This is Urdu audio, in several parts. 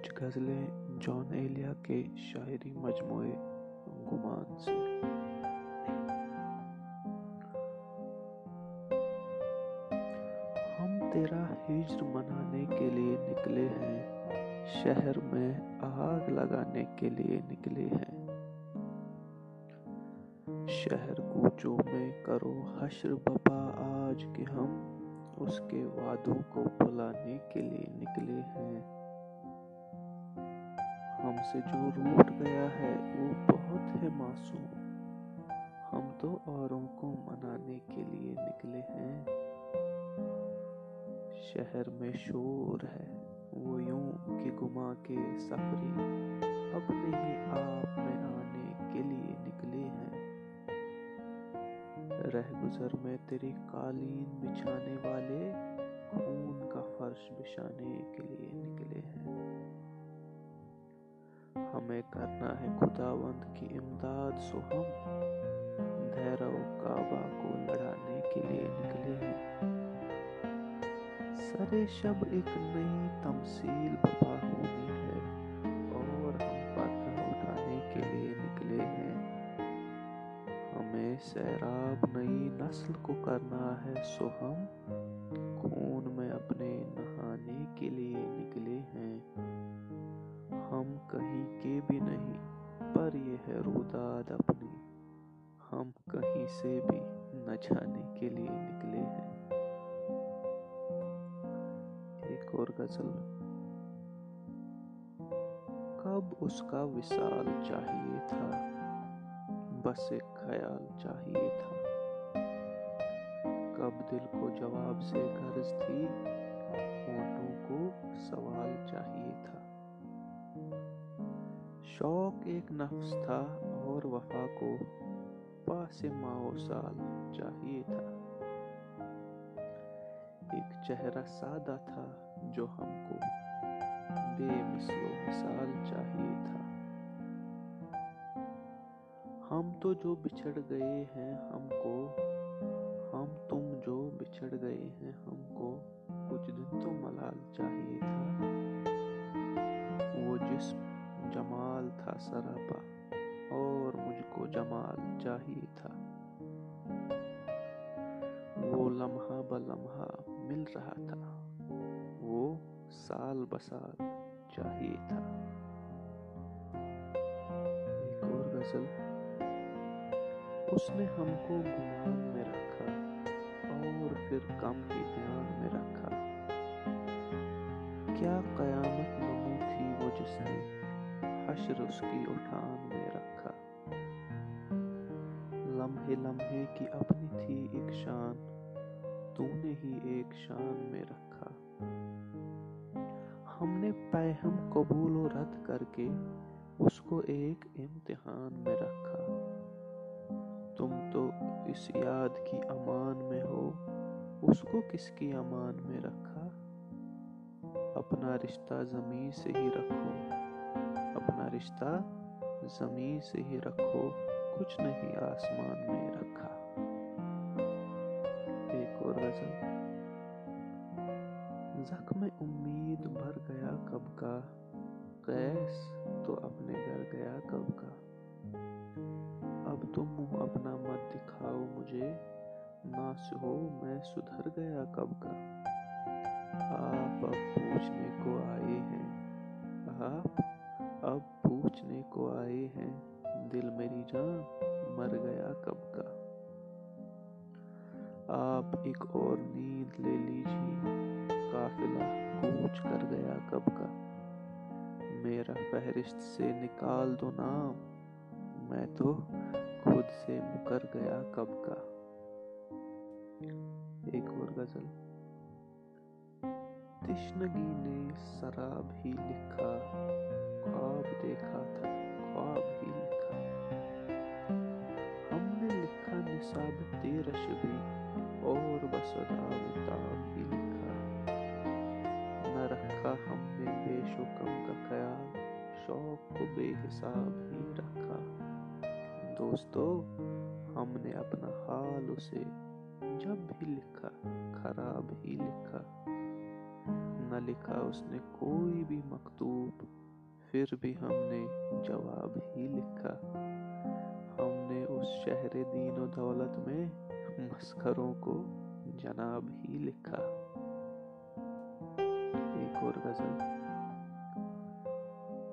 کچھ غزلیں جان ایلیا کے شاعری مجموعے گمان سے۔ ہم تیرا ہجر منانے کے لیے نکلے ہیں، شہر میں آگ لگانے کے لیے نکلے ہیں۔ شہر کوچوں میں کرو حشر بپا آج کے ہم اس کے وعدوں کو بلانے کے لیے نکلے ہیں۔ ہم سے جو روٹ گیا ہے وہ بہت ہے معصوم۔ ہم تو اوروں کو منانے کے لیے نکلے ہیں۔ شہر میں شور ہے، وہ یوں کہ گما کے سفری اپنے ہی آپ میں آنے کے لیے نکلے ہیں۔ رہ گزر میں تیری قالین بچھانے والے، خون کا فرش بچھانے کے لیے۔ ہمیں کرنا ہے خداوند کی امداد، سو ہم دھیرو کعبہ کو لڑانے کے لیے نکلے ہیں۔ سرے شب ایک نئی تمثیل بپا ہونی ہے اور ہم پردہ اٹھانے کے لیے نکلے ہیں۔ ہمیں سیراب نئی نسل کو کرنا ہے، سو ہم سے بھی نہ جانے کے لیے نکلے ہیں۔ ایک اور غزل۔ کب اس کا وصال چاہیے تھا؟ بس ایک خیال چاہیے تھا۔ کب دل کو جواب سے غرض تھی؟ ہونٹوں کو سوال چاہیے تھا۔ شوق ایک نفس تھا اور وفا کو پاس ماہ و سال چاہیے تھا۔ ایک چہرہ سادہ تھا جو ہم کو بے مثل و مثال چاہیے تھا۔ ہم تو جو بچھڑ گئے ہیں ہم کو، ہم تم جو بچھڑ گئے ہیں ہم کو کچھ دن تو ملال چاہیے تھا۔ وہ جسم جمال تھا سراپا۔ جمال چاہیے تھا۔ وہ لمحہ بلمحہ مل رہا تھا۔ وہ سال بسال چاہیے تھا۔ ایک اور غزل۔ اس نے ہم کو گمان میں رکھا اور پھر کم ہی دھیان میں رکھا۔ کیا قیامت نمو تھی وہ جس نے حشر اس کی اٹھان میں رکھا؟ لمحے لمحے کی اپنی تھی ایک شان، تو نے ہی ایک شان میں رکھا۔ ہم نے پیہم قبول و رد کر کے اس کو ایک امتحان میں رکھا۔ تم تو اس یاد کی امان میں ہو، اس کو کس کی امان میں رکھا؟ اپنا رشتہ زمین سے ہی رکھو۔ اپنا رشتہ زمین سے ہی رکھو۔ کچھ نہیں آسمان میں رکھا۔ ایک اور غزل۔ زخم امید بھر گیا کب کا؟ قیس تو اپنے گھر گیا کب کا؟ اب تم منہ اپنا مت دکھاؤ مجھے۔ ناس ہو میں سدھر گیا کب کا؟ آپ اب پوچھنے کو آئے ہیں۔ آپ اب پوچھنے کو آئے ہیں۔ دل میری جان مر گیا کب کا۔ آپ ایک اور نیند لے لیجیے، قافلہ کوچ کر گیا کب کا۔ میرا فہرست سے نکال دو نام، میں تو خود سے مکر گیا کب کا۔ ایک اور غزل۔ تشنگی نے سراب ہی لکھا، خواب دیکھا تھا۔ لکھا تیرش بھی اور بسداب تاب ہی لکھا نہ رکھا ہم نے بے شکم کا خیال، شوق کو بے حساب ہی رکھا۔ دوستو، ہم نے اپنا حال اسے جب بھی لکھا، خراب ہی لکھا۔ نہ لکھا اس نے کوئی بھی مکتوب، پھر بھی ہم نے جواب ہی لکھا۔ نے اس شہر دین و دولت میں مسکروں کو جناب ہی لکھا۔ ایک اور غزل۔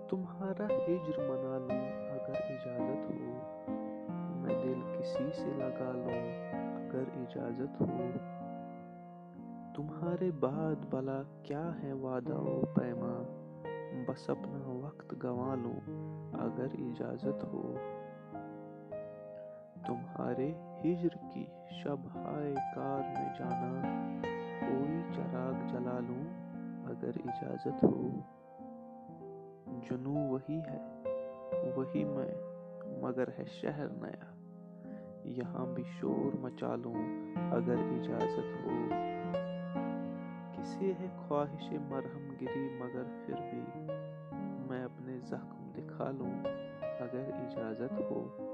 تمہارا ہجر منا لوں اگر اجازت ہو، میں دل کسی سے لگا لوں اگر اجازت ہو۔ تمہارے بعد بلا کیا ہے وعدہ و پیما؟ بس اپنا وقت گوا لوں اگر اجازت ہو۔ تمہارے ہجر کی شب ہائے کار میں جانا کوئی چراغ جلا لوں اگر اجازت ہو۔ جنو وہی ہے، وہی میں، مگر ہے شہر نیا۔ یہاں بھی شور مچا لوں اگر اجازت ہو۔ کسی ہے خواہش مرہم گری مگر پھر بھی میں اپنے زخم دکھا لوں اگر اجازت ہو۔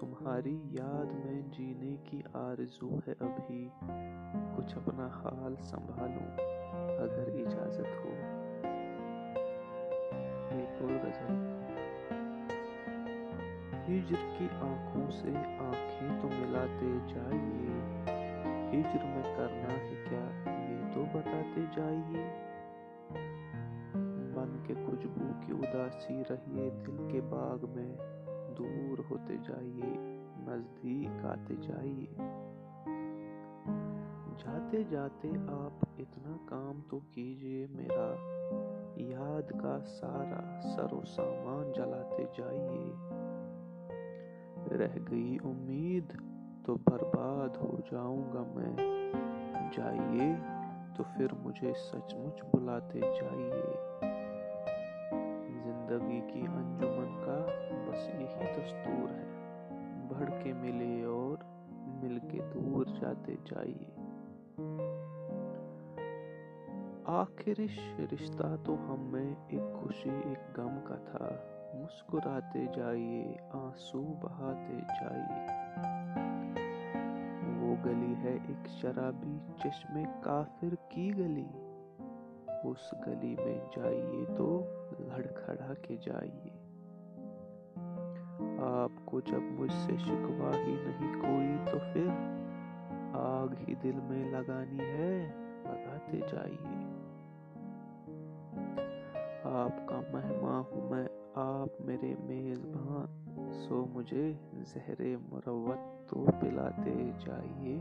تمہاری یاد میں جینے کی آرزو ہے ابھی، کچھ اپنا حال سنبھالوں اگر اجازت ہو۔ ہجر کی آنکھوں سے آنکھیں تو ملاتے جائیے، ہجر میں کرنا ہے کیا یہ تو بتاتے جائیے۔ بن کے خوشبو کی اداسی رہیے دل کے باغ میں دور ہوتے جائیے، نزدیک آتے جائیے۔ جاتے جاتے آپ اتنا کام تو کیجیے میرا۔ یاد کا سارا سر و سامان جلاتے جائیے۔ رہ گئی امید تو برباد ہو جاؤں گا میں۔ جائیے تو پھر مجھے سچ مچ بلاتے جائیے۔ زندگی کی انجمن کا بس یہی دستور ہے۔ بڑھ کے ملے اور مل کے دور جاتے جائیے۔ آخر رشتہ تو ہم میں ایک خوشی، ایک غم کا تھا۔ مسکراتے جائیے، آنسو بہاتے جائیے۔ وہ گلی ہے ایک شرابی چشم کافر کی گلی۔ اس گلی میں جائیے تو لڑکھڑا کے جائیے۔ آپ کو جب مجھ سے شکوا ہی نہیں کوئی تو پھر آگ ہی دل میں لگانی ہے، لگاتے جائیے۔ آپ کا مہمان ہوں میں، آپ میرے میزبان۔ سو مجھے زہر مروت تو پلاتے جائیے۔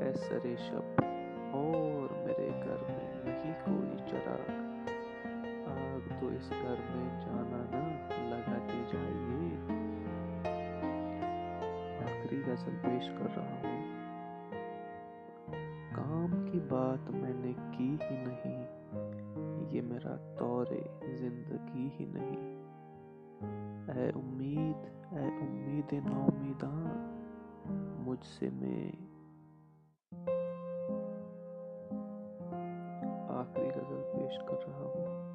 اے سر شب، اور میں نہیں کوئی چراغ۔ آگ تو اس گھر میں جانا نہ لگاتے جائیے آخری غزل پیش کر رہا ہوں۔ کام کی بات میں نے کی ہی نہیں۔ یہ میرا طور زندگی ہی نہیں۔ اے امید اے امید نومیداں، مجھ سے میں پیش کر رہا ہوں۔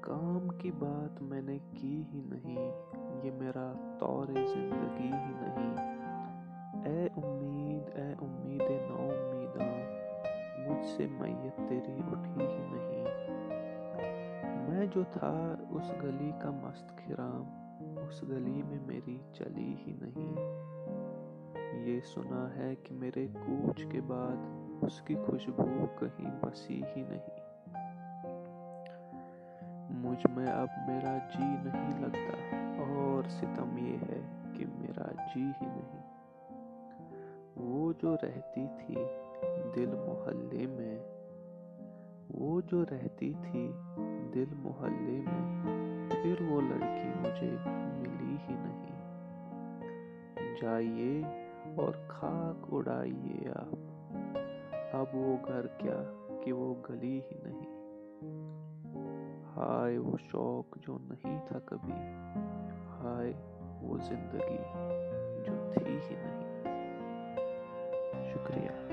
کام کی بات میں نے کی ہی نہیں، یہ میرا طور زندگی ہی نہیں۔ اے امید اے امید نو امیداں مجھ سے میت تیری اٹھی ہی نہیں۔ میں جو تھا، اس گلی کا مست کھرام، اس گلی میں میری چلی ہی نہیں۔ یہ سنا ہے کہ میرے کوچ کے بعد اس کی خوشبو کہیں بسی ہی نہیں۔ مجھ میں اب میرا جی نہیں لگتا، اور ستم یہ ہے کہ میرا جی ہی نہیں۔ وہ جو رہتی تھی دل محلے میں، وہ جو رہتی تھی دل محلے میں، پھر وہ لڑکی مجھے ملی ہی نہیں۔ جائیے اور خاک اڑائیے آپ۔ اب وہ گھر کیا کہ وہ گلی ہی نہیں۔ ہائے وہ شوق جو نہیں تھا کبھی، ہائے وہ زندگی جو تھی ہی نہیں۔ شکریہ۔